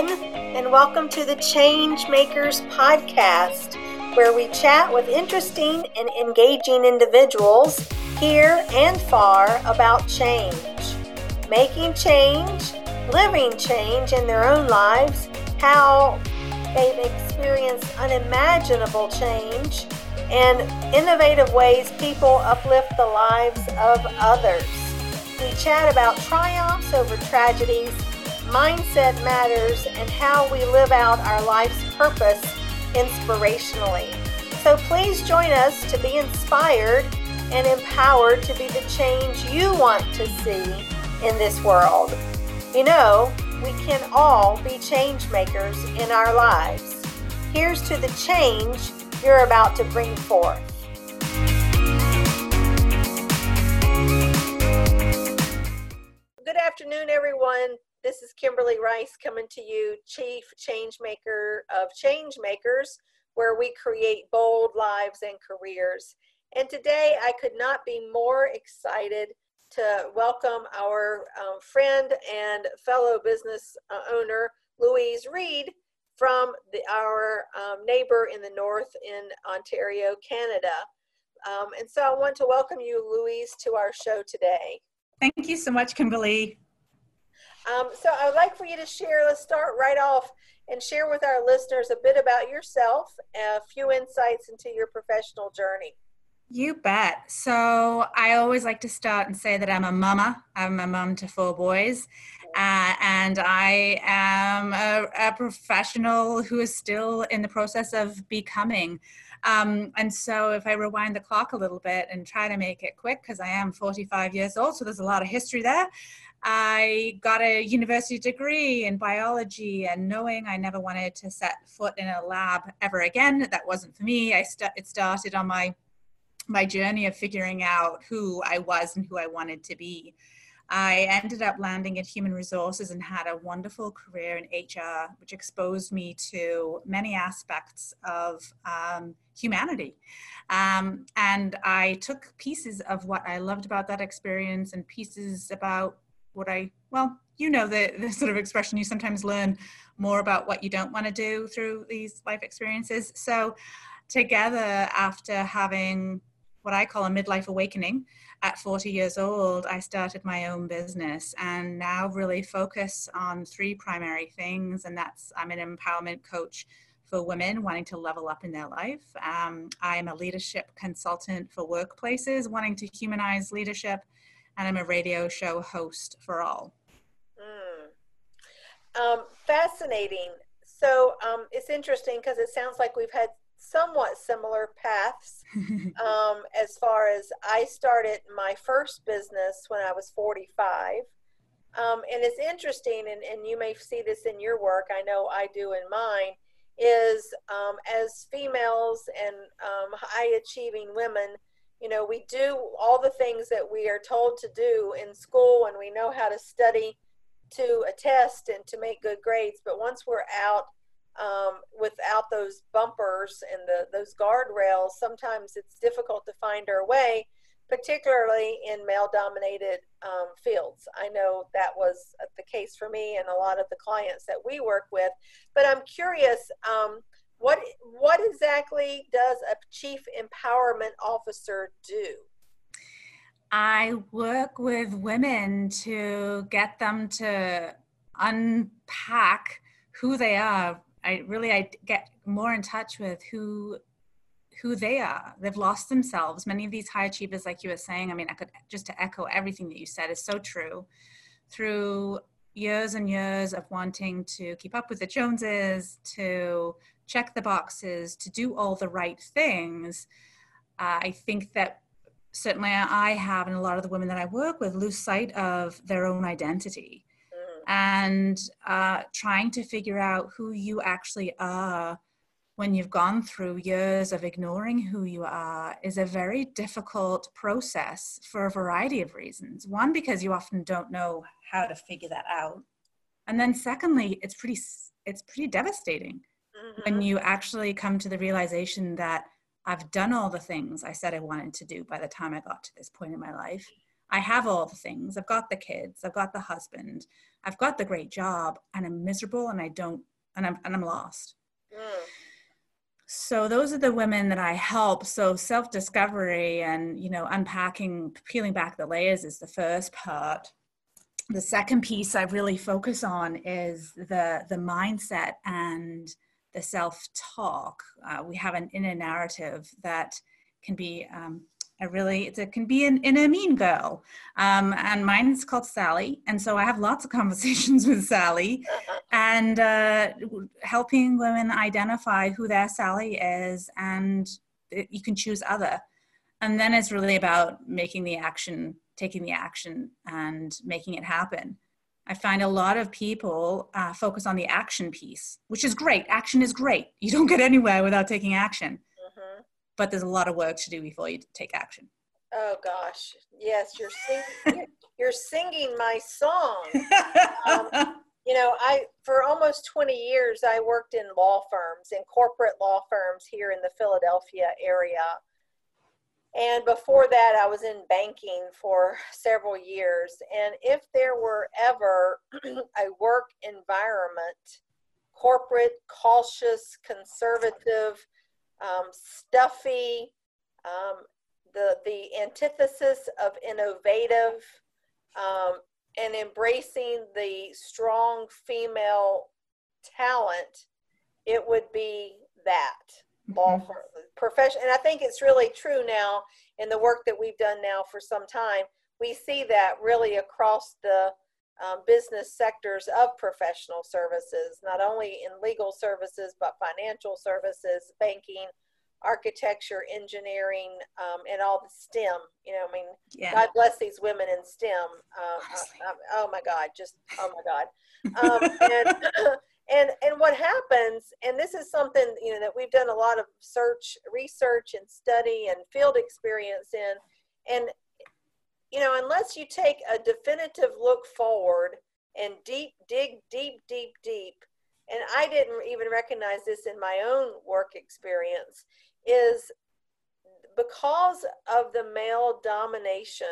everyone, and welcome to the Change Makers Podcast, where we chat with interesting and engaging individuals here and far about change, making change, living change in their own lives, how they've experienced unimaginable change, and innovative ways people uplift the lives of others. We chat about triumphs over tragedies mindset matters, and how we live out our life's purpose inspirationally. So please join us to be inspired and empowered to be the change you want to see in this world. You know, we can all be change makers in our lives. Here's to the change you're about to bring forth. Good afternoon, everyone. This is Kimberly Rice coming to you, Chief Change Maker of Change Makers, where we create bold lives and careers. And today I could not be more excited to welcome our um, friend and fellow business uh, owner, Louise Reed, from the, our um, neighbor in the north in Ontario, Canada. Um, and so I want to welcome you, Louise, to our show today. Thank you so much, Kimberly. Um, so I would like for you to share, let's start right off and share with our listeners a bit about yourself, a few insights into your professional journey. You bet. So I always like to start and say that I'm a mama. I'm a mom to four boys. Uh, and I am a, a, professional who is still in the process of becoming. Um, and so, if I rewind the clock a little bit and try to make it quick, because I am 45 years old, so there's a lot of history there. I got a university degree in biology, and knowing I never wanted to set foot in a lab ever again, that wasn't for me. I st- it started on my my journey of figuring out who I was and who I wanted to be. I ended up landing at human resources and had a wonderful career in HR, which exposed me to many aspects of um, humanity. Um, and I took pieces of what I loved about that experience and pieces about what I, well, you know, the, the sort of expression you sometimes learn more about what you don't want to do through these life experiences. So, together, after having what I call a midlife awakening at 40 years old, I started my own business and now really focus on three primary things. And that's I'm an empowerment coach for women wanting to level up in their life. Um, I'm a leadership consultant for workplaces wanting to humanize leadership and I'm a radio show host for all. Mm. Um, fascinating. So um, it's interesting because it sounds like we've had somewhat similar paths um, as far as I started my first business when I was 45. Um, and it's interesting, and, and you may see this in your work, I know I do in mine, is um, as females and um, high achieving women, you know, we do all the things that we are told to do in school and we know how to study to a test and to make good grades. But once we're out um, without those bumpers and the, those guardrails, sometimes it's difficult to find our way, particularly in male dominated um, fields. I know that was the case for me and a lot of the clients that we work with. But I'm curious. Um, what what exactly does a chief empowerment officer do? I work with women to get them to unpack who they are. I really I get more in touch with who who they are. They've lost themselves. Many of these high achievers, like you were saying, I mean, I could just to echo everything that you said is so true. Through years and years of wanting to keep up with the Joneses, to check the boxes, to do all the right things, uh, I think that certainly I have, and a lot of the women that I work with lose sight of their own identity mm. and uh, trying to figure out who you actually are when you've gone through years of ignoring who you are is a very difficult process for a variety of reasons. One, because you often don't know how to figure that out. And then secondly, it's pretty it's pretty devastating mm-hmm. when you actually come to the realization that I've done all the things I said I wanted to do by the time I got to this point in my life. I have all the things. I've got the kids, I've got the husband, I've got the great job, and I'm miserable and I don't, and I'm, and I'm lost. Mm. So those are the women that I help. So self-discovery and, you know, unpacking, peeling back the layers is the first part. The second piece I really focus on is the, the mindset and the self-talk. Uh, we have an inner narrative that can be um, a really it can be an inner mean girl um, and mine's called sally and so i have lots of conversations with sally and uh, helping women identify who their sally is and you can choose other and then it's really about making the action taking the action and making it happen i find a lot of people uh, focus on the action piece which is great action is great you don't get anywhere without taking action but there's a lot of work to do before you take action. Oh gosh, yes, you're singing. you're singing my song. Um, you know, I for almost 20 years I worked in law firms, in corporate law firms here in the Philadelphia area. And before that, I was in banking for several years. And if there were ever a work environment, corporate, cautious, conservative, um, stuffy, um, the, the antithesis of innovative, um, and embracing the strong female talent, it would be that mm-hmm. profession. And I think it's really true now in the work that we've done now for some time. We see that really across the um, business sectors of professional services, not only in legal services, but financial services, banking, architecture, engineering, um, and all the STEM. You know, I mean, yeah. God bless these women in STEM. Uh, uh, oh my God, just oh my God. Um, and, and and what happens, and this is something you know that we've done a lot of search, research, and study, and field experience in, and you know, unless you take a definitive look forward and deep, dig deep, deep, deep, and I didn't even recognize this in my own work experience, is because of the male domination,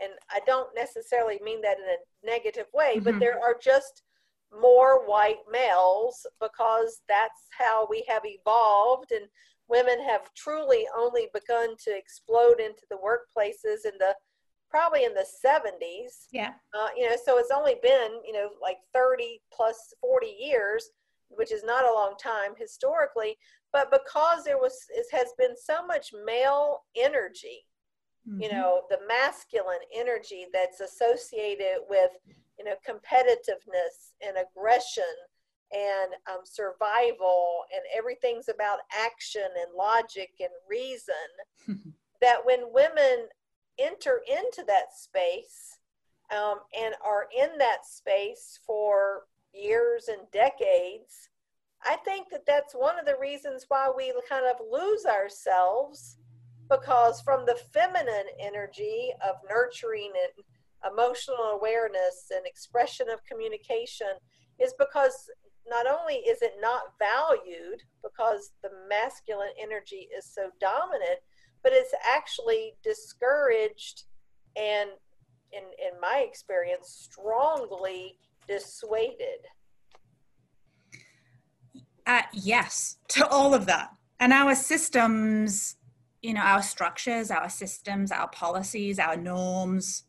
and I don't necessarily mean that in a negative way, mm-hmm. but there are just more white males because that's how we have evolved and women have truly only begun to explode into the workplaces in the probably in the 70s. Yeah. Uh, you know, so it's only been, you know, like 30 plus 40 years, which is not a long time historically, but because there was, it has been so much male energy, mm-hmm. you know, the masculine energy that's associated with, you know, competitiveness and aggression and um, survival and everything's about action and logic and reason that when women enter into that space um, and are in that space for years and decades, I think that that's one of the reasons why we kind of lose ourselves because from the feminine energy of nurturing and emotional awareness and expression of communication is because not only is it not valued because the masculine energy is so dominant, but it's actually discouraged and in, in my experience strongly dissuaded. Uh, yes to all of that. And our systems you know our structures our systems our policies our norms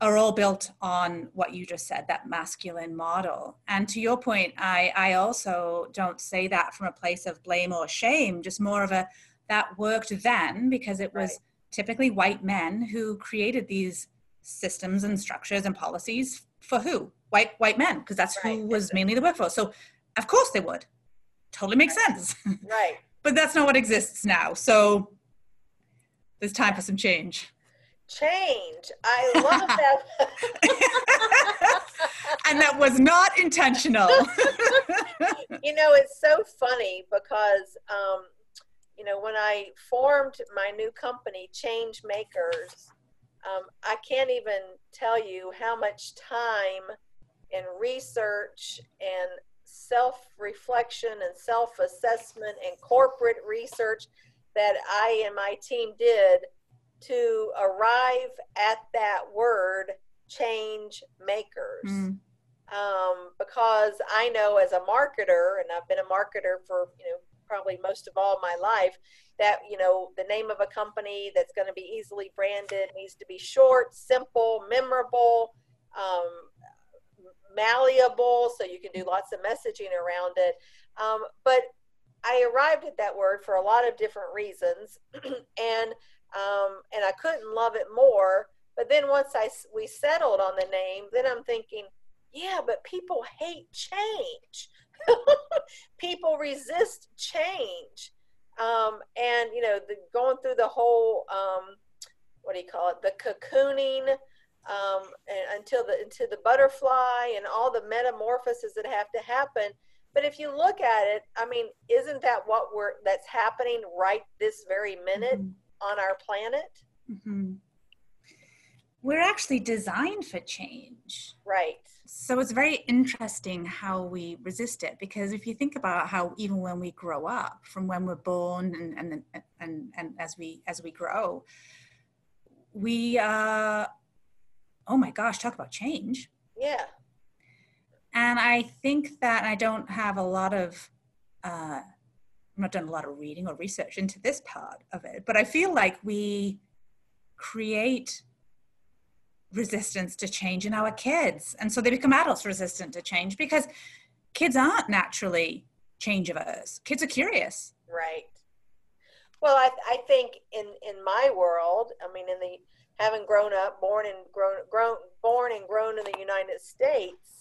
are all built on what you just said that masculine model. And to your point i i also don't say that from a place of blame or shame just more of a that worked then because it was right. typically white men who created these systems and structures and policies for who? White white men because that's right. who was mainly the workforce. So of course they would. Totally makes right. sense. Right. But that's not what exists now. So there's time for some change. Change. I love that. And that was not intentional. You know it's so funny because um, you know, when I formed my new company, Change Makers, um, I can't even tell you how much time and research and self reflection and self assessment and corporate research that I and my team did to arrive at that word change makers. Mm. Um, because I know as a marketer, and I've been a marketer for you know probably most of all my life, that you know the name of a company that's going to be easily branded needs to be short, simple, memorable, um, malleable, so you can do lots of messaging around it. Um, but I arrived at that word for a lot of different reasons, and um, and I couldn't love it more. But then once I we settled on the name, then I'm thinking, yeah, but people hate change. people resist change, um, and you know, the, going through the whole um, what do you call it, the cocooning um, until the until the butterfly and all the metamorphoses that have to happen but if you look at it, I mean, isn't that what we're that's happening right this very minute mm-hmm. on our planet? Mm-hmm. We're actually designed for change. Right. So it's very interesting how we resist it because if you think about how even when we grow up, from when we're born and and and, and as we as we grow, we uh oh my gosh, talk about change. Yeah and I think that I don't have a lot of, uh, I'm not done a lot of reading or research into this part of it, but I feel like we create resistance to change in our kids. And so they become adults resistant to change because kids aren't naturally change averse. Kids are curious. Right. Well, I, I think in, in my world, I mean, in the having grown up, born and grown, grown, born and grown in the United States,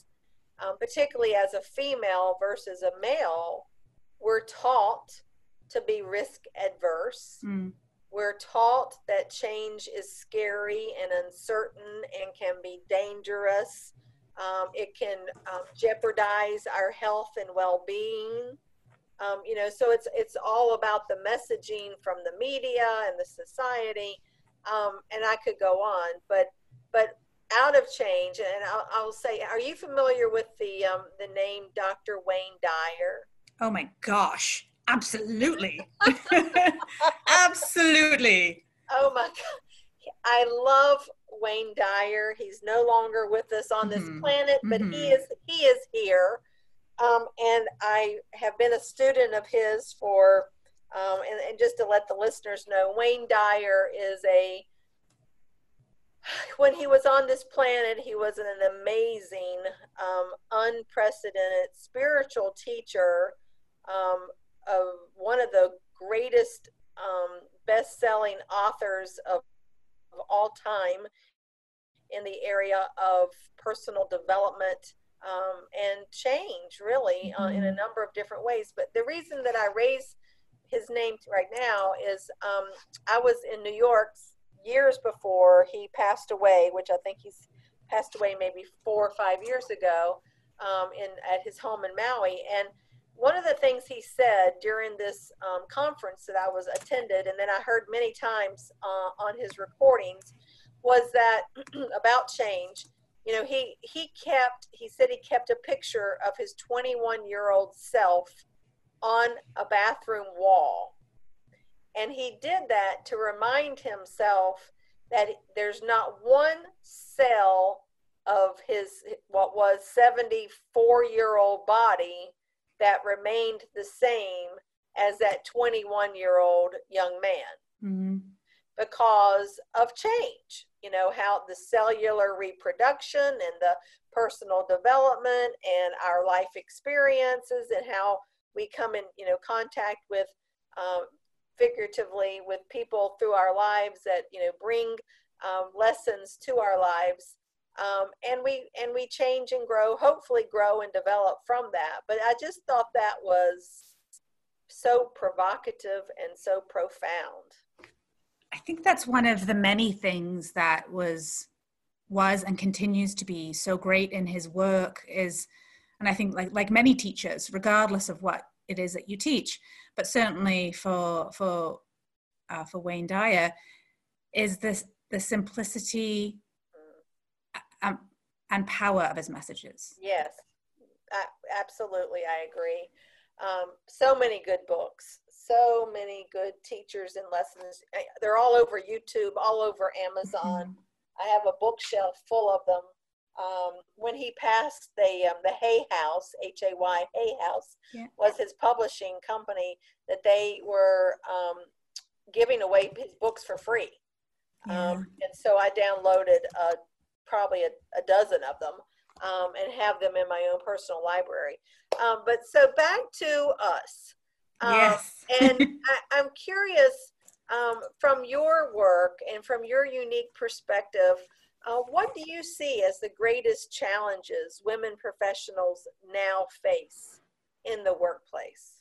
um, particularly as a female versus a male, we're taught to be risk adverse. Mm. We're taught that change is scary and uncertain and can be dangerous. Um, it can um, jeopardize our health and well-being. Um, you know, so it's it's all about the messaging from the media and the society, um, and I could go on, but but out of change, and I'll, I'll, say, are you familiar with the um, the name Dr. Wayne Dyer? Oh my gosh, absolutely, absolutely. Oh my god, I love Wayne Dyer. He's no longer with us on this mm-hmm. planet, but mm-hmm. he is he is here, um, and I have been a student of his for. Um, and, and just to let the listeners know, Wayne Dyer is a when he was on this planet, he was an amazing, um, unprecedented spiritual teacher um, of one of the greatest um, best selling authors of, of all time in the area of personal development um, and change, really, uh, in a mm-hmm. number of different ways. But the reason that I raise his name right now is um, I was in New York years before he passed away, which I think he's passed away maybe four or five years ago, um, in at his home in Maui. And one of the things he said during this um, conference that I was attended, and then I heard many times uh, on his recordings, was that about change. You know, he he kept he said he kept a picture of his 21 year old self on a bathroom wall and he did that to remind himself that there's not one cell of his, what was 74 year old body that remained the same as that 21 year old young man mm-hmm. because of change. You know, how the cellular reproduction and the personal development and our life experiences and how we come in, you know, contact with um, figuratively with people through our lives that you know bring um, lessons to our lives. Um, and we and we change and grow hopefully grow and develop from that. But i just thought that was so provocative and so profound. I think that's one of the many things that was was and continues to be so great in his work is and i think like like many teachers regardless of what it is that you teach but certainly for for uh, for Wayne Dyer, is this the simplicity um, and power of his messages. Yes, absolutely, I agree. Um, so many good books, so many good teachers and lessons. They're all over YouTube, all over Amazon. Mm-hmm. I have a bookshelf full of them. Um, when he passed, the um, the Hay House, H A Y Hay House, yeah. was his publishing company that they were um, giving away his books for free. Yeah. Um, and so I downloaded uh, probably a, a, dozen of them um, and have them in my own personal library. Um, but so back to us. Um, yes. and I, am curious um, from your work and from your unique perspective, uh, what do you see as the greatest challenges women professionals now face in the workplace?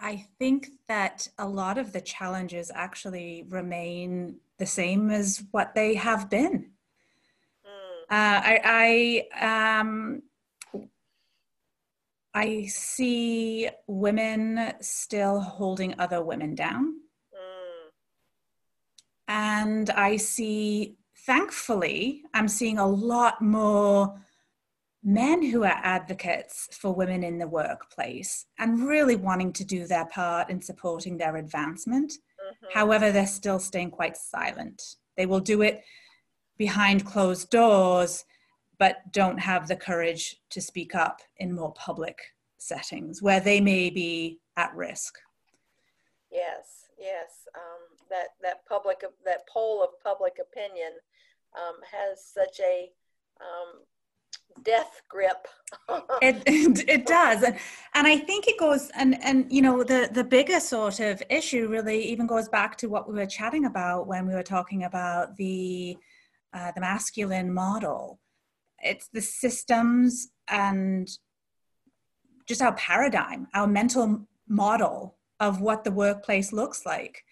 I think that a lot of the challenges actually remain the same as what they have been. Mm. Uh, I, I, um, I see women still holding other women down. And I see, thankfully, I'm seeing a lot more men who are advocates for women in the workplace and really wanting to do their part in supporting their advancement. Mm-hmm. However, they're still staying quite silent. They will do it behind closed doors, but don't have the courage to speak up in more public settings where they may be at risk. Yes, yes. Um, that that public that poll of public opinion um, has such a um, death grip. it, it, it does, and, and I think it goes and and you know the the bigger sort of issue really even goes back to what we were chatting about when we were talking about the uh, the masculine model. It's the systems and just our paradigm, our mental model of what the workplace looks like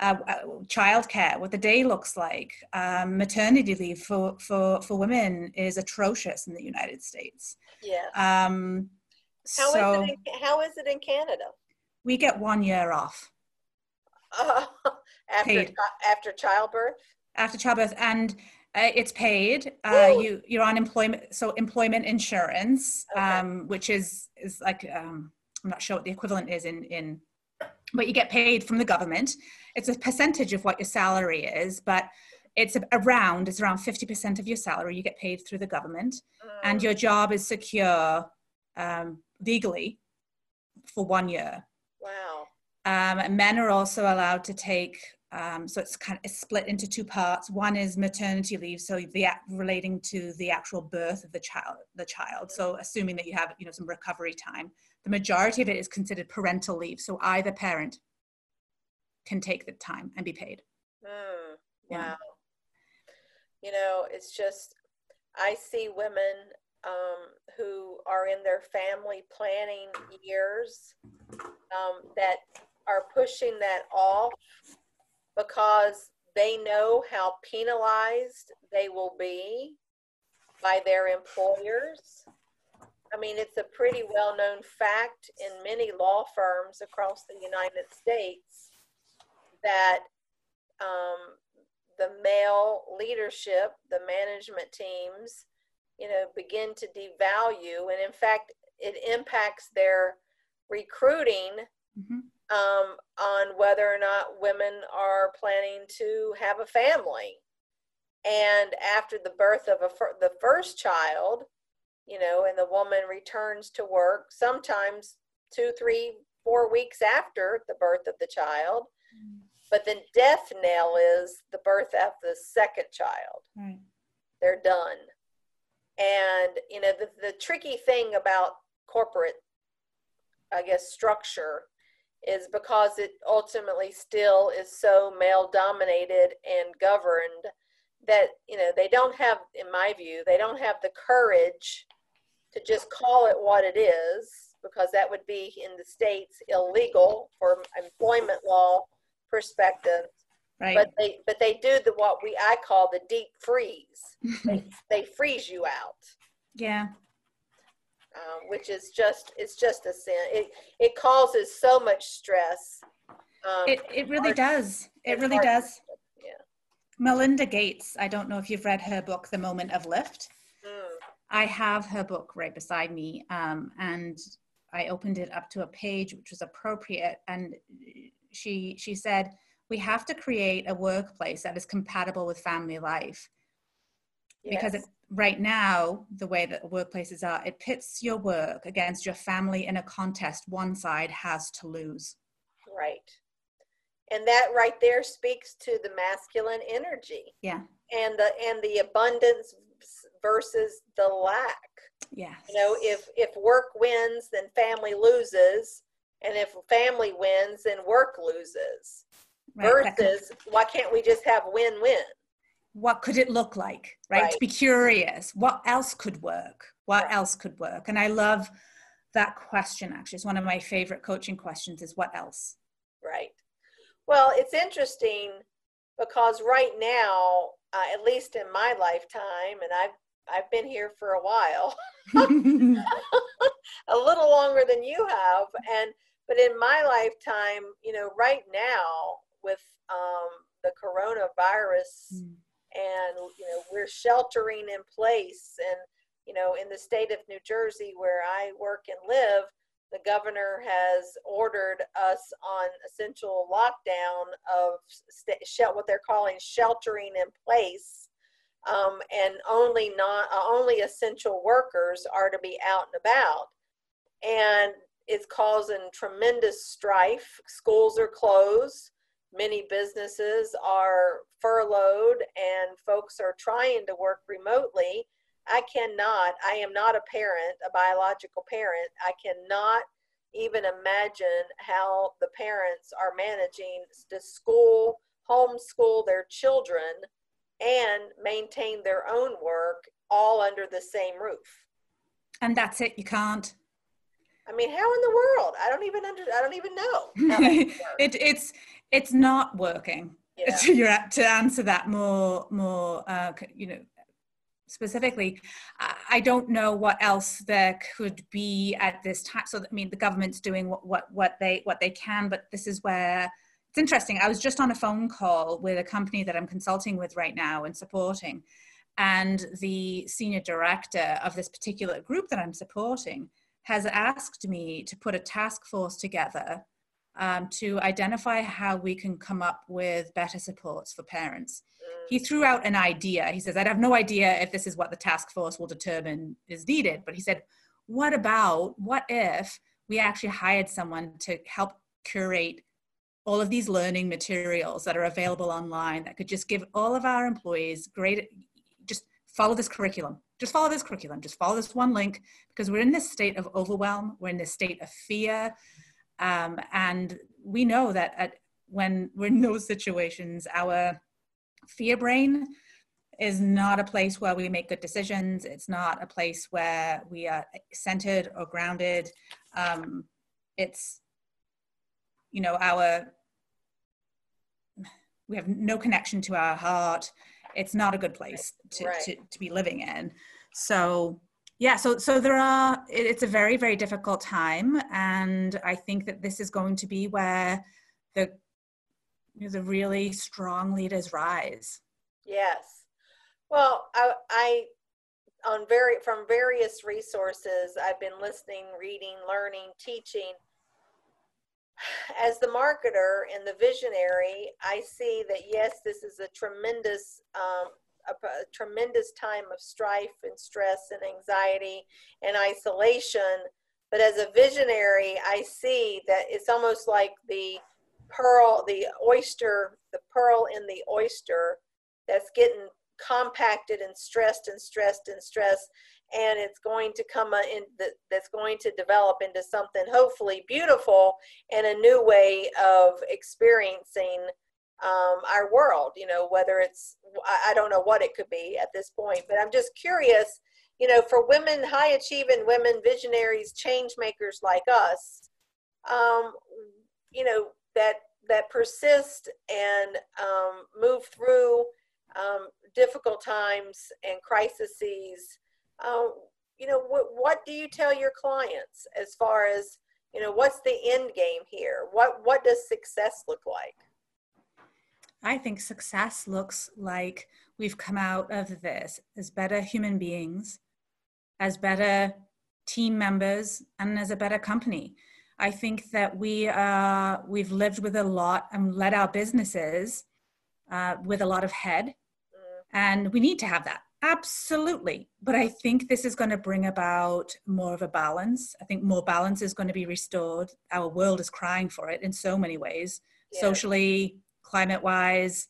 uh, uh, childcare, what the day looks like. Um, maternity leave for, for, for women is atrocious in the United States. Yeah. Um, how, so is it in, how is it in Canada? We get one year off. Uh, after, paid. after childbirth? After childbirth. And uh, it's paid. Uh, you you're on employment, so employment insurance, okay. um, which is is like um, I'm not sure what the equivalent is in in but you get paid from the government. It's a percentage of what your salary is, but it's around it's around 50% of your salary you get paid through the government. And your job is secure um, legally for one year. Wow. Um, men are also allowed to take um, so it's kind of it's split into two parts. One is maternity leave so the relating to the actual birth of the child the child. So assuming that you have you know some recovery time. The majority of it is considered parental leave. So either parent can take the time and be paid. Mm, wow. Yeah. You know, it's just, I see women um, who are in their family planning years um, that are pushing that off because they know how penalized they will be by their employers I mean, it's a pretty well known fact in many law firms across the United States that um, the male leadership, the management teams, you know, begin to devalue. And in fact, it impacts their recruiting mm-hmm. um, on whether or not women are planning to have a family. And after the birth of a, the first child, you know, and the woman returns to work sometimes two, three, four weeks after the birth of the child. Mm. But the death knell is the birth of the second child. Right. They're done. And, you know, the, the tricky thing about corporate, I guess, structure is because it ultimately still is so male dominated and governed that, you know, they don't have, in my view, they don't have the courage to just call it what it is because that would be in the states illegal for employment law perspective. Right. But they but they do the what we I call the deep freeze. they, they freeze you out. Yeah. Um, which is just it's just a sin. It it causes so much stress. Um, it it really does. It really does. Yeah. Melinda Gates. I don't know if you've read her book, The Moment of Lift. I have her book right beside me, um, and I opened it up to a page which was appropriate, and she she said we have to create a workplace that is compatible with family life. Yes. because it, right now the way that workplaces are it pits your work against your family in a contest one side has to lose. Right. And that right there speaks to the masculine energy. Yeah. And the and the abundance versus the lack. Yeah you know if if work wins then family loses and if family wins then work loses. Right. versus why can't we just have win-win? What could it look like right? right, to be curious what else could work? What right. else could work? And i love that question actually. It's one of my favorite coaching questions is what else? Right. Well it's interesting because right now uh, at least in my lifetime and i've i've been here for a while a little longer than you have and but in my lifetime you know right now with um, the coronavirus mm. and you know we're sheltering in place and you know in the state of new jersey where i work and live the governor has ordered us on essential lockdown of st- what they're calling sheltering in place um, and only not uh, only essential workers are to be out and about. And it's causing tremendous strife schools are closed Many businesses are furloughed and folks are trying to work remotely. I cannot, I am not a parent, a biological parent. I cannot even imagine how the parents are managing to school, homeschool their children, and maintain their own work all under the same roof. And that's it, you can't. I mean, how in the world? I don't even under, I don't even know. it, it's it's not working yeah. to, to answer that more more uh, you know specifically i don't know what else there could be at this time so i mean the government's doing what what, what they what they can but this is where it's interesting i was just on a phone call with a company that i'm consulting with right now and supporting and the senior director of this particular group that i'm supporting has asked me to put a task force together um, to identify how we can come up with better supports for parents. He threw out an idea. He says, I'd have no idea if this is what the task force will determine is needed. But he said, What about, what if we actually hired someone to help curate all of these learning materials that are available online that could just give all of our employees great, follow this curriculum. Just follow this curriculum. Just follow this one link because we're in this state of overwhelm. We're in this state of fear. Um, and we know that at, when we're in those situations, our fear brain is not a place where we make good decisions. It's not a place where we are centered or grounded. Um, it's, you know, our, we have no connection to our heart. It's not a good place to, right. to, to be living in. So yeah so so there are it's a very very difficult time and i think that this is going to be where the you know, the really strong leaders rise yes well i i on very from various resources i've been listening reading learning teaching as the marketer and the visionary i see that yes this is a tremendous um, a, a tremendous time of strife and stress and anxiety and isolation. But as a visionary, I see that it's almost like the pearl, the oyster, the pearl in the oyster that's getting compacted and stressed and stressed and stressed and it's going to come in that's going to develop into something hopefully beautiful and a new way of experiencing um, our world you know whether it's I, I don't know what it could be at this point but i'm just curious you know for women high achieving women visionaries change makers like us um, you know that that persist and um, move through um, difficult times and crises um, you know what, what do you tell your clients as far as you know what's the end game here what what does success look like I think success looks like we've come out of this as better human beings, as better team members and as a better company. I think that we uh, we've lived with a lot and led our businesses uh, with a lot of head, mm. and we need to have that absolutely. But I think this is going to bring about more of a balance. I think more balance is going to be restored. Our world is crying for it in so many ways, yeah. socially, climate-wise,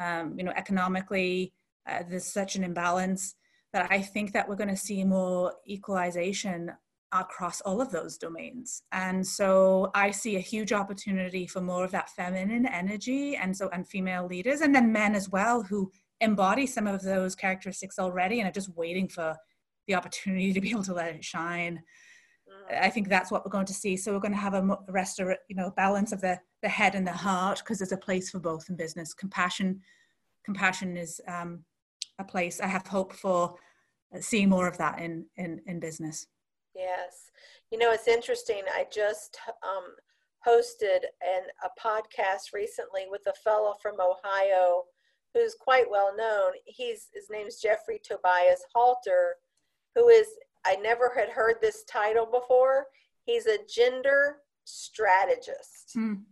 um, you know, economically. Uh, there's such an imbalance that I think that we're going to see more equalization across all of those domains. And so I see a huge opportunity for more of that feminine energy and so and female leaders and then men as well who embody some of those characteristics already and are just waiting for the opportunity to be able to let it shine. Mm. I think that's what we're going to see. So we're going to have a restor- you know, balance of the, the head and the heart because there's a place for both in business. Compassion, compassion is um, a place I have hope for seeing more of that in, in, in business. Yes. You know, it's interesting. I just um, hosted an, a podcast recently with a fellow from Ohio who's quite well known. He's his name's Jeffrey Tobias Halter, who is I never had heard this title before. He's a gender strategist. Mm.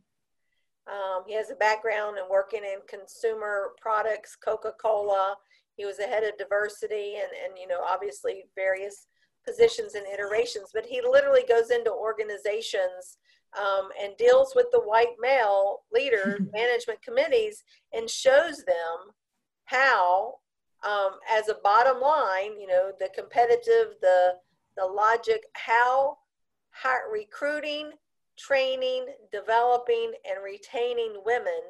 Um, he has a background in working in consumer products, Coca Cola. He was the head of diversity and, and you know obviously various positions and iterations, but he literally goes into organizations um, and deals with the white male leader management committees and shows them how, um, as a bottom line, you know, the competitive, the the logic, how, how recruiting, training, developing, and retaining women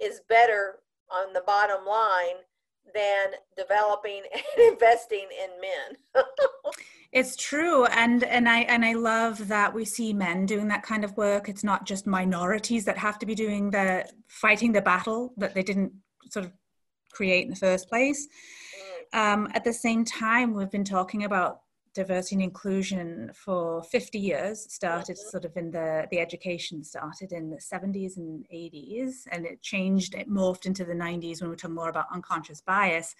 is better on the bottom line than developing and investing in men. it's true and and i and i love that we see men doing that kind of work it's not just minorities that have to be doing the fighting the battle that they didn't sort of create in the first place mm. um, at the same time we've been talking about diversity and inclusion for 50 years. Started sort of in the the education started in the 70s and 80s and it changed it morphed into the 90s when we talk more about unconscious bias.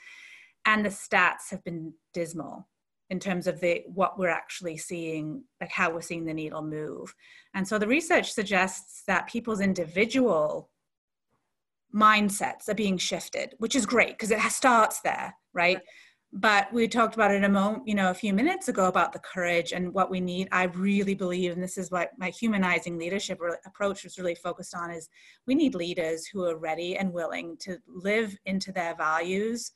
And the stats have been dismal in terms of the what we're actually seeing like how we're seeing the needle move. And so the research suggests that people's individual mindsets are being shifted which is great because it starts there right but we talked about it a moment you know a few minutes ago about the courage and what we need i really believe and this is what my humanizing leadership approach was really focused on is we need leaders who are ready and willing to live into their values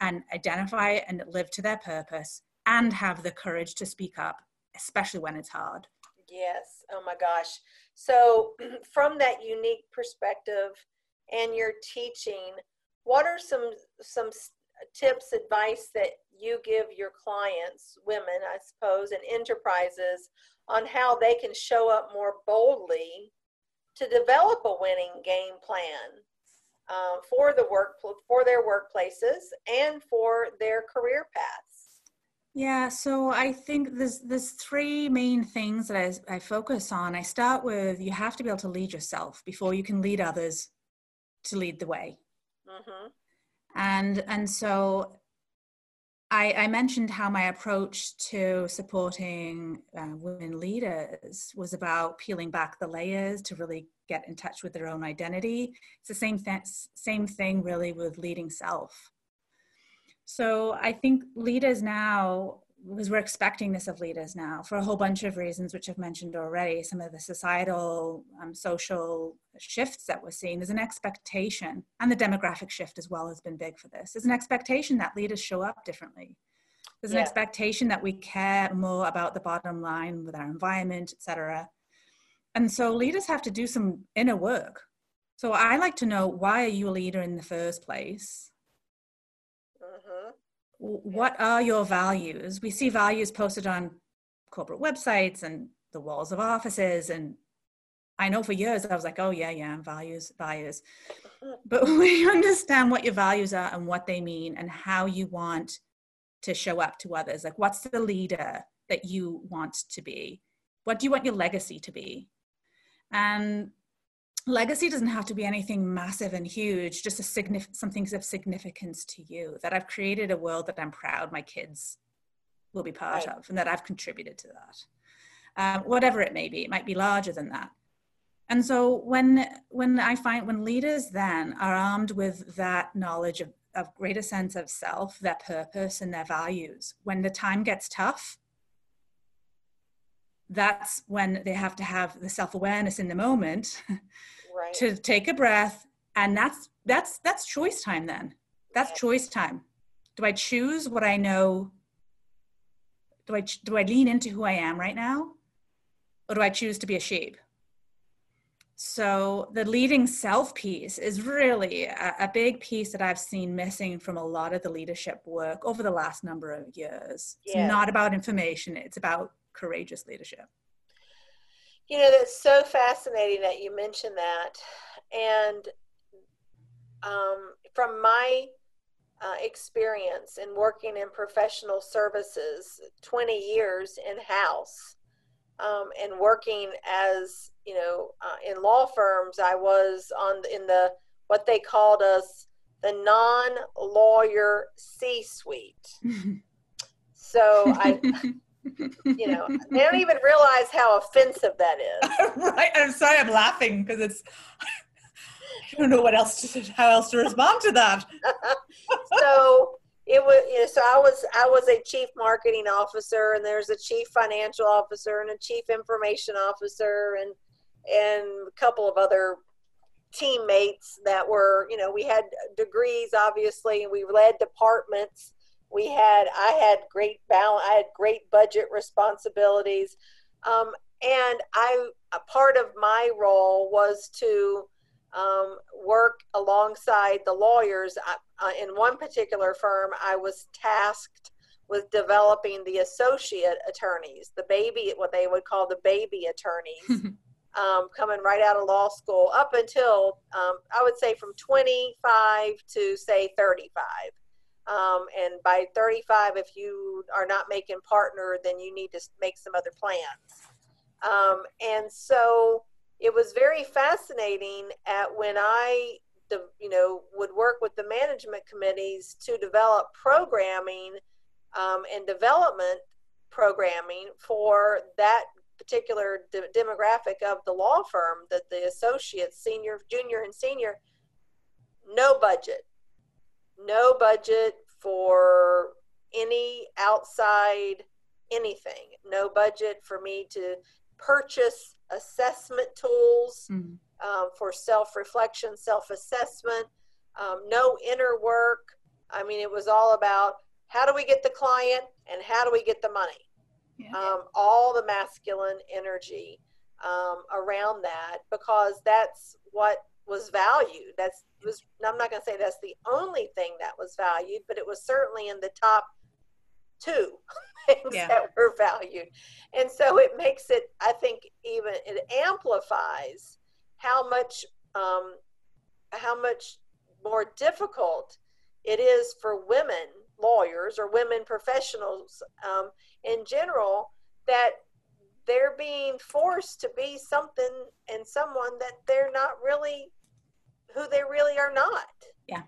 and identify and live to their purpose and have the courage to speak up, especially when it's hard. Yes. Oh my gosh. So, from that unique perspective and your teaching, what are some some tips, advice that you give your clients, women, I suppose, and enterprises on how they can show up more boldly to develop a winning game plan um, for the work for their workplaces and for their career paths. Yeah, so I think there's there's three main things that I, I focus on. I start with you have to be able to lead yourself before you can lead others to lead the way. Mm-hmm. And and so I, I, mentioned how my approach to supporting uh, women leaders was about peeling back the layers to really get in touch with their own identity. It's the same th- same thing really with leading self. So I think leaders now, because we're expecting this of leaders now for a whole bunch of reasons, which I've mentioned already, some of the societal, um, social shifts that we're seeing, there's an expectation, and the demographic shift as well has been big for this. There's an expectation that leaders show up differently. There's an yeah. expectation that we care more about the bottom line with our environment, etc. And so leaders have to do some inner work. So I like to know why are you a leader in the first place? What are your values? We see values posted on corporate websites and the walls of offices. And I know for years I was like, oh, yeah, yeah, values, values. But we understand what your values are and what they mean and how you want to show up to others, like what's the leader that you want to be? What do you want your legacy to be? And legacy doesn't have to be anything massive and huge just a signif- something of significance to you that i've created a world that i'm proud my kids will be part Right. of and that I've contributed to that. Um, whatever it may be, it might be larger than that. And so when when I find when leaders then are armed with that knowledge of, of greater sense of self, their purpose and their values, when the time gets tough, that's when they have to have the self-awareness in the moment Right. to take a breath and that's that's that's choice time then. That's choice time. Do i choose what i know? Do i do i lean into who i am right now? Or do i choose to be a sheep? So the leading self piece is really a, a big piece that i've seen missing from a lot of the leadership work over the last number of years. It's not about information it's about courageous leadership You know, that's so fascinating that you mentioned that. And um, from my uh, experience in working in professional services, 20 years in house, um, and working as, you know, uh, in law firms, I was on in the what they called us the non lawyer C suite. So I, you know, they don't even realize how offensive that is. right. I'm sorry, I'm laughing because it's. I don't know what else to how else to respond to that. so it was you know, so I was I was a chief marketing officer and there's a chief financial officer and a chief information officer and and a couple of other teammates that were you know we had degrees obviously and we led departments we had i had great balance i had great budget responsibilities um, and i a part of my role was to um, work alongside the lawyers. I, uh, in one particular firm, I was tasked with developing the associate attorneys, the baby, what they would call the baby attorneys, um, coming right out of law school up until um, I would say from 25 to say 35. Um, and by 35, if you are not making partner, then you need to make some other plans. Um, and so it was very fascinating at when I, you know, would work with the management committees to develop programming um, and development programming for that particular de- demographic of the law firm that the associates, senior, junior, and senior, no budget, no budget for any outside anything, no budget for me to purchase assessment tools Mm. um, for self reflection, self assessment, um, no inner work. I mean, it was all about how do we get the client and how do we get the money? Yeah. Um, all the masculine energy um, around that because that's what was valued. That's was I'm not going to say that's the only thing that was valued, but it was certainly in the top two things Yeah. that were valued. And so it makes it, I think, even it amplifies how much um, how much more difficult it is for women lawyers or women professionals um, in general that they're being forced to be something and someone that they're not really who they really are not Yeah.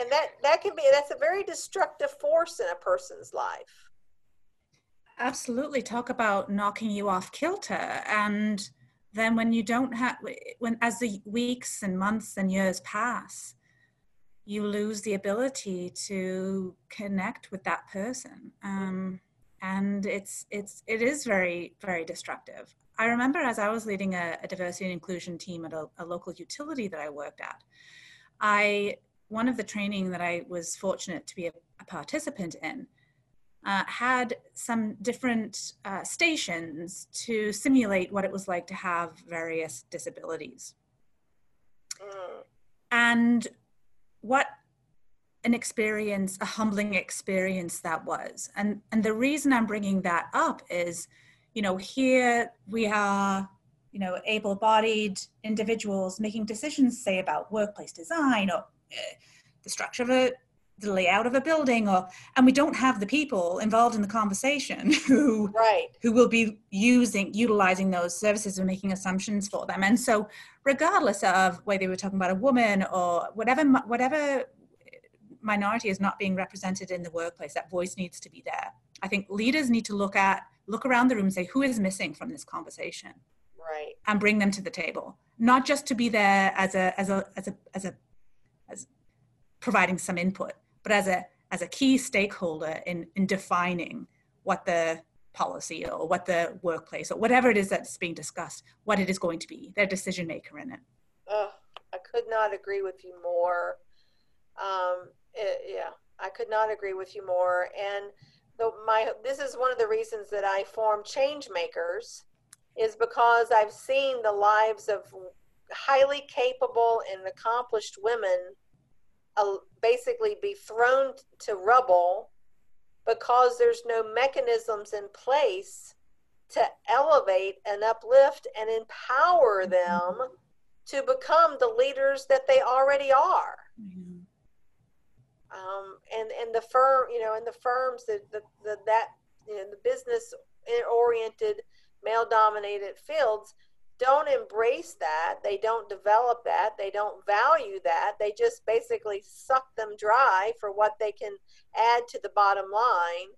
and that that can be that's a very destructive force in a person's life Absolutely. Talk about knocking you off kilter. And then when you don't have, when as the weeks and months and years pass, you lose the ability to connect with that person. Um, and it's, it's, it is very, very destructive. I remember as I was leading a, a diversity and inclusion team at a, a local utility that I worked at, I, one of the training that I was fortunate to be a, a participant in uh, had some different uh, stations to simulate what it was like to have various disabilities. Mm, And an experience, a humbling experience that was. And, and the reason I'm bringing that up is, you know, here we are, you know, able bodied individuals making decisions, say, about workplace design or uh, the structure of a the layout of a building or and we don't have the people involved in the conversation who right who will be using utilizing those services and making assumptions for them and so regardless of whether we're talking about a woman or whatever whatever minority is not being represented in the workplace that voice needs to be there. I think leaders need to look at look around the room and say who is missing from this conversation? Right. And bring them to the table. Not just to be there as a as a as a as a as providing some input but as a as a key stakeholder in in defining what the policy or what the workplace or whatever it is that's being discussed what it is going to be their decision maker in it. Oh, i could not agree with you more. Um, it, yeah i could not agree with you more and the, my this is one of the reasons that i form change makers is because i've seen the lives of highly capable and accomplished women uh, basically be thrown to rubble because there's no mechanisms in place to elevate and uplift and empower mm-hmm. them to become the leaders that they already are. Mm-hmm. Um, and and the firm, you know, and the firms that the, the that you know, the business oriented male dominated fields don't embrace that. They don't develop that. They don't value that. They just basically suck them dry for what they can add to the bottom line.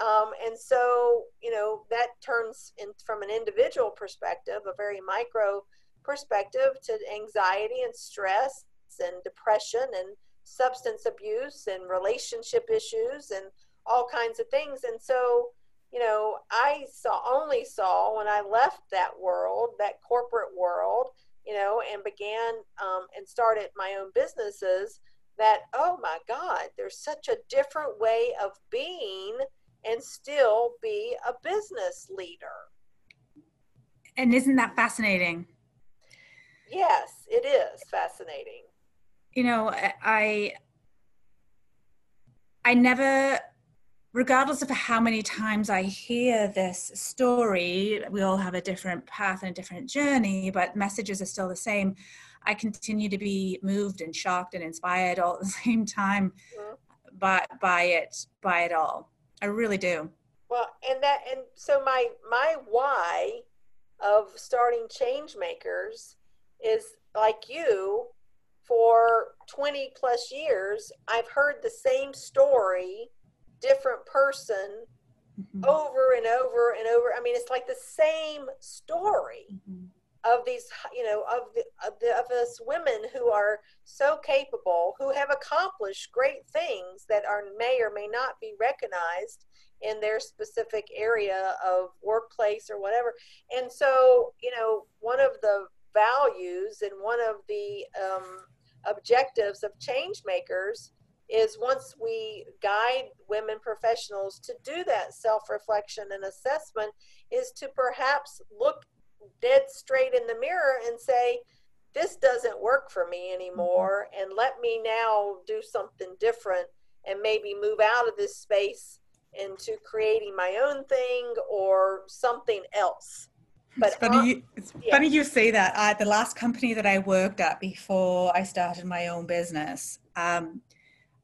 Um, and so, you know, that turns in from an individual perspective, a very micro perspective, to anxiety and stress and depression and substance abuse and relationship issues and all kinds of things. And so, you know, I saw only saw when I left that world, that corporate world, you know, and began um, and started my own businesses. That oh my God, there's such a different way of being and still be a business leader. And isn't that fascinating? Yes, it is fascinating. You know, I I never regardless of how many times I hear this story, we all have a different path and a different journey, but messages are still the same. I continue to be moved and shocked and inspired all at the same time mm-hmm. by by it by it all. I really do. Well, and that and so my my why of starting change makers is like you for 20 plus years I've heard the same story different person mm-hmm. over and over and over. I mean, it's like the same story mm-hmm. of these, you know, of the, of the of us women who are so capable, who have accomplished great things that are may or may not be recognized in their specific area of workplace or whatever. And so, you know, one of the values and one of the um, objectives of change makers is once we guide women professionals to do that self reflection and assessment, is to perhaps look dead straight in the mirror and say, This doesn't work for me anymore, mm-hmm. and let me now do something different and maybe move out of this space into creating my own thing or something else. But it's funny, you, it's yeah. funny you say that. The last company that I worked at before I started my own business, um,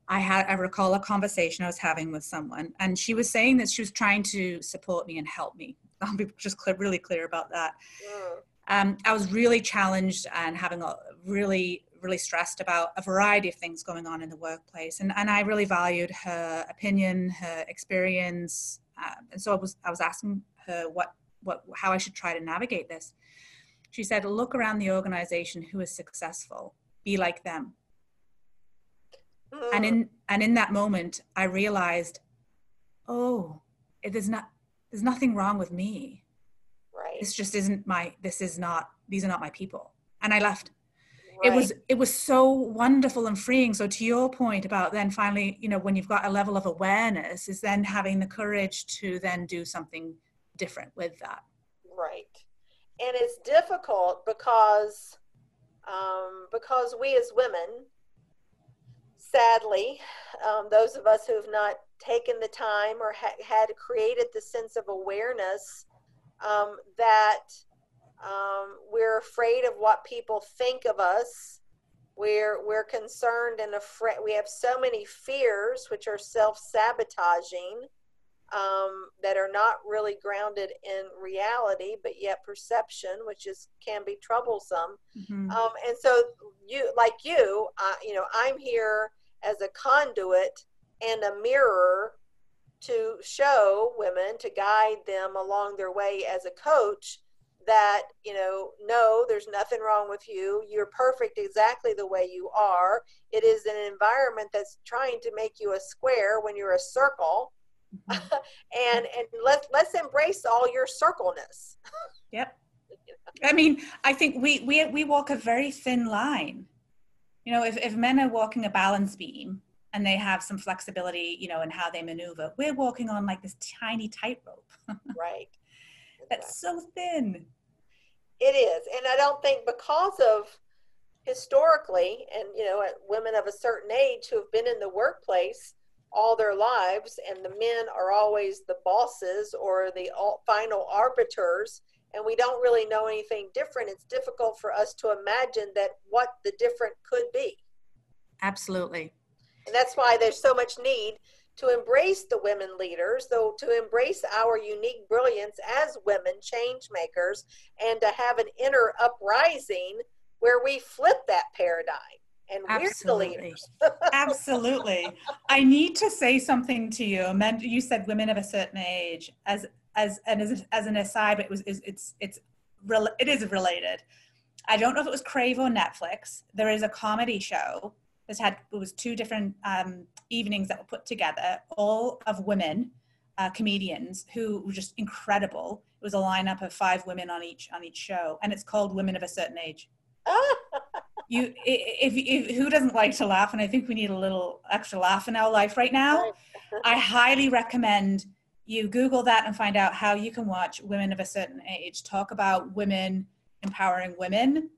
I had I recall a conversation I was having with someone, and she was saying that she was trying to support me and help me. I'll be just clear, really clear about that. Yeah. Um, I was really challenged and having a really really stressed about a variety of things going on in the workplace, and and I really valued her opinion, her experience, uh, and so I was I was asking her what what how I should try to navigate this. She said, "Look around the organization who is successful, be like them." and in and in that moment i realized oh there's not there's nothing wrong with me right this just isn't my this is not these are not my people and i left right. it was it was so wonderful and freeing so to your point about then finally you know when you've got a level of awareness is then having the courage to then do something different with that right and it's difficult because um, because we as women sadly, um, those of us who have not taken the time or ha- had created the sense of awareness um, that um, we're afraid of what people think of us. We're we're concerned and afraid. We have so many fears, which are self sabotaging, um, that are not really grounded in reality, but yet perception, which is can be troublesome. Mm-hmm. Um, and so, you like you, uh, you know, I'm here as a conduit and a mirror to show women, to guide them along their way as a coach that, you know, no, there's nothing wrong with you. You're perfect exactly the way you are. It is an environment that's trying to make you a square when you're a circle. Mm-hmm. and and let's let's embrace all your circleness. yep. I mean, I think we we we walk a very thin line. You know, if, if men are walking a balance beam and they have some flexibility, you know, in how they maneuver, we're walking on like this tiny tightrope. right. That's so thin. It is. And I don't think because of historically, and, you know, women of a certain age who have been in the workplace all their lives, and the men are always the bosses or the final arbiters, and we don't really know anything different, it's difficult for us to imagine that what the different could be. Absolutely. And that's why there's so much need to embrace the women leaders, though to embrace our unique brilliance as women change makers and to have an inner uprising where we flip that paradigm and Absolutely. we're the leaders. Absolutely. I need to say something to you. Men, You said women of a certain age as as and as, as an aside, but it was it's it's, it's it is related. I don't know if it was Crave or Netflix. There is a comedy show that's had it was two different um, evenings that were put together, all of women uh, comedians who were just incredible. It was a lineup of five women on each on each show, and it's called Women of a Certain Age. you, if, if, who doesn't like to laugh, and I think we need a little extra laugh in our life right now. I highly recommend you Google that and find out how you can watch women of a certain age. Talk about women empowering women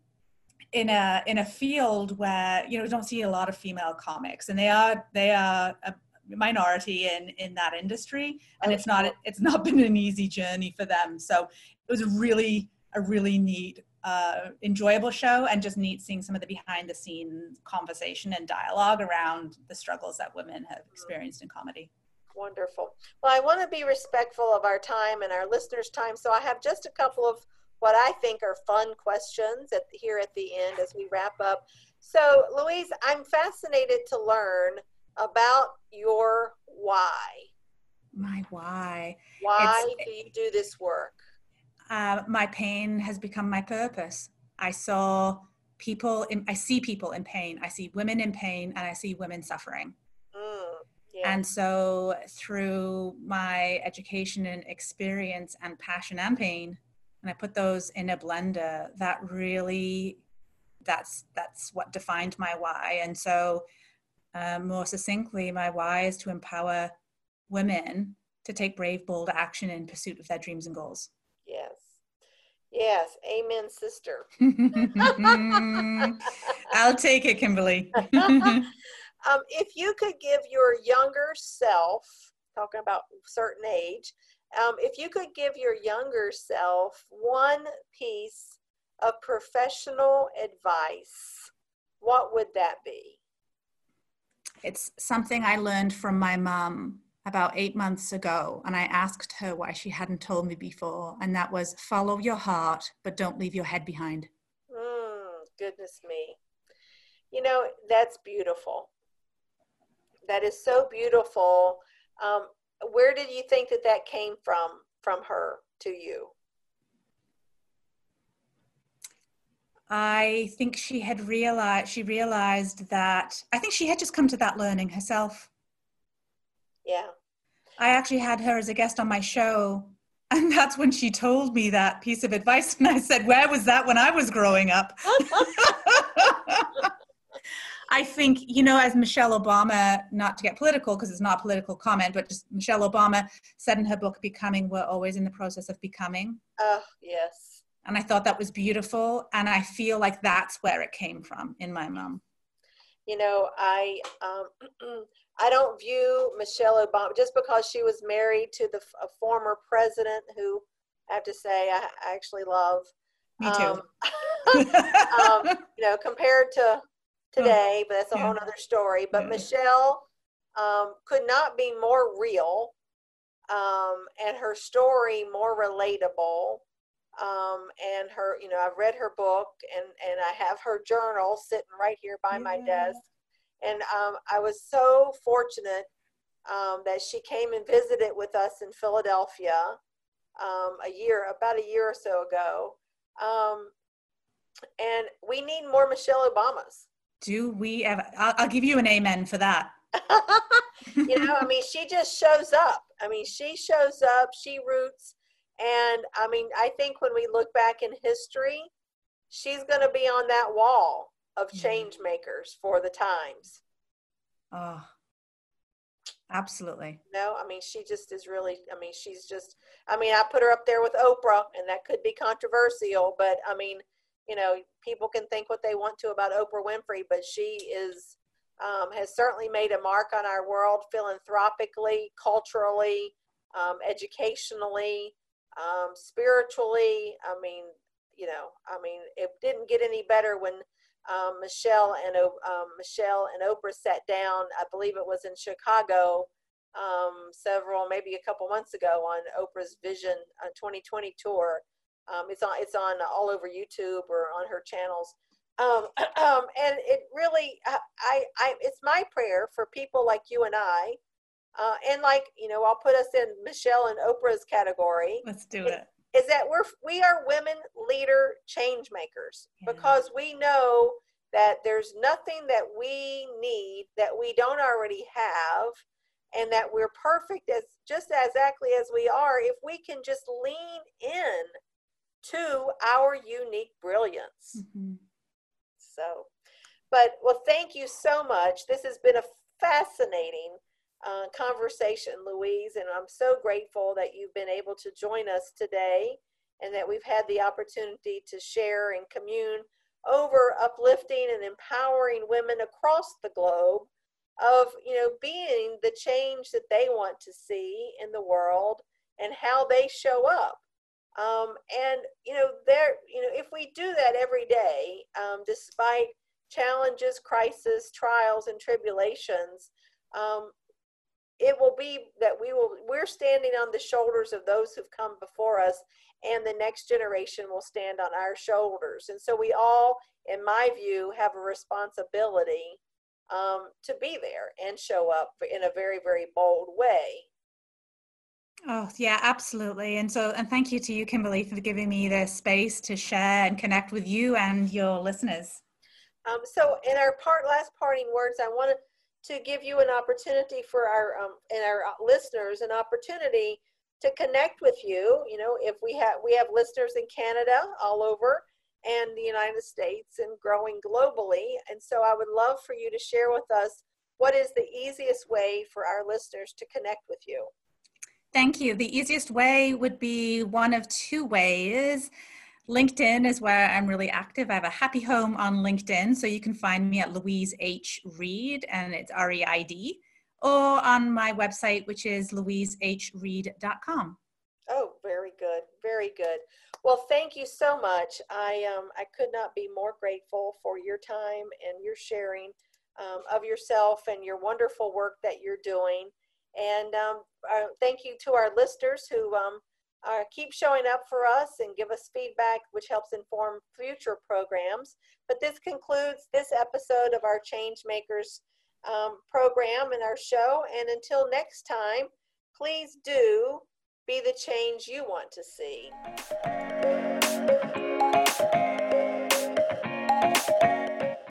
in a in a field where you know don't see a lot of female comics and they are they are a minority in in that industry and it's not it's not been an easy journey for them. So it was really a really neat uh, enjoyable show and just neat seeing some of the behind the scenes conversation and dialogue around the struggles that women have experienced in comedy wonderful well i want to be respectful of our time and our listeners time so i have just a couple of what I think are fun questions at here at the end as we wrap up. So, Louise, I'm fascinated to learn about your why. My why. Why it's, do you do this work? Uh, my pain has become my purpose. I saw people, in, I see people in pain. I see women in pain and I see women suffering. Mm, yeah. And so, through my education and experience and passion and pain, and I put those in a blender, that really that's that's what defined my why. And so, uh, more succinctly, my why is to empower women to take brave, bold action in pursuit of their dreams and goals. Yes. Yes. Amen, sister. I'll take it, Kimberly. um, if you could give your younger self, talking about certain age, um, if you could give your younger self one piece of professional advice, what would that be? It's something I learned from my mom about eight months ago, and I asked her why she hadn't told me before, and that was follow your heart, but don't leave your head behind. Mm, goodness me. You know, that's beautiful. That is so beautiful. Um, where did you think that that came from from her to you i think she had realized she realized that i think she had just come to that learning herself yeah i actually had her as a guest on my show and that's when she told me that piece of advice and i said where was that when i was growing up I think, you know, as Michelle Obama, not to get political because it's not a political comment, but just Michelle Obama said in her book, Becoming, we're always in the process of becoming. Oh, yes. And I thought that was beautiful. And I feel like that's where it came from in my mom. You know, I, um, I don't view Michelle Obama just because she was married to the a former president who I have to say I, I actually love. Me too. Um, um, you know, compared to today, but that's a yeah. whole other story. But yeah. Michelle um, could not be more real um, and her story more relatable. Um, and her, you know, I've read her book and, and I have her journal sitting right here by yeah. my desk. And um, I was so fortunate um, that she came and visited with us in Philadelphia um, a year, about a year or so ago. Um, and we need more Michelle Obamas. Do we ever? I'll, I'll give you an amen for that. you know, I mean, she just shows up. I mean, she shows up, she roots. And I mean, I think when we look back in history, she's going to be on that wall of change makers for the times. Oh, absolutely. No, I mean, she just is really, I mean, she's just, I mean, I put her up there with Oprah, and that could be controversial, but I mean, you know, people can think what they want to about Oprah Winfrey, but she is, um, has certainly made a mark on our world philanthropically, culturally, um, educationally, um, spiritually. I mean, you know, I mean, it didn't get any better when um, Michelle and um, Michelle and Oprah sat down. I believe it was in Chicago um, several, maybe a couple months ago, on Oprah's Vision uh, 2020 tour. Um, it's on it's on all over YouTube or on her channels. Um, um, and it really, I, I, it's my prayer for people like you and I, uh, and like you know, I'll put us in Michelle and Oprah's category. Let's do it is that we're we are women leader change makers yeah. because we know that there's nothing that we need that we don't already have and that we're perfect as just exactly as we are if we can just lean in to our unique brilliance mm-hmm. so but well thank you so much this has been a fascinating uh, conversation, Louise, and I'm so grateful that you've been able to join us today and that we've had the opportunity to share and commune over uplifting and empowering women across the globe of you know being the change that they want to see in the world and how they show up. Um, and you know there you know if we do that every day um, despite challenges crises trials and tribulations um, it will be that we will we're standing on the shoulders of those who've come before us and the next generation will stand on our shoulders and so we all in my view have a responsibility um, to be there and show up in a very very bold way Oh, yeah, absolutely. And so, and thank you to you, Kimberly, for giving me the space to share and connect with you and your listeners. Um, so, in our part last parting words, I want to to give you an opportunity for our um, and our uh, listeners an opportunity to connect with you. You know, if we have we have listeners in Canada, all over, and the United States, and growing globally. And so, I would love for you to share with us what is the easiest way for our listeners to connect with you. Thank you. The easiest way would be one of two ways. LinkedIn is where I'm really active. I have a happy home on LinkedIn, so you can find me at Louise H. Reid, and it's R E I D, or on my website, which is louisehreid.com. Oh, very good, very good. Well, thank you so much. I um, I could not be more grateful for your time and your sharing um, of yourself and your wonderful work that you're doing. And um, uh, thank you to our listeners who um, uh, keep showing up for us and give us feedback, which helps inform future programs. But this concludes this episode of our Change Makers um, program and our show. And until next time, please do be the change you want to see.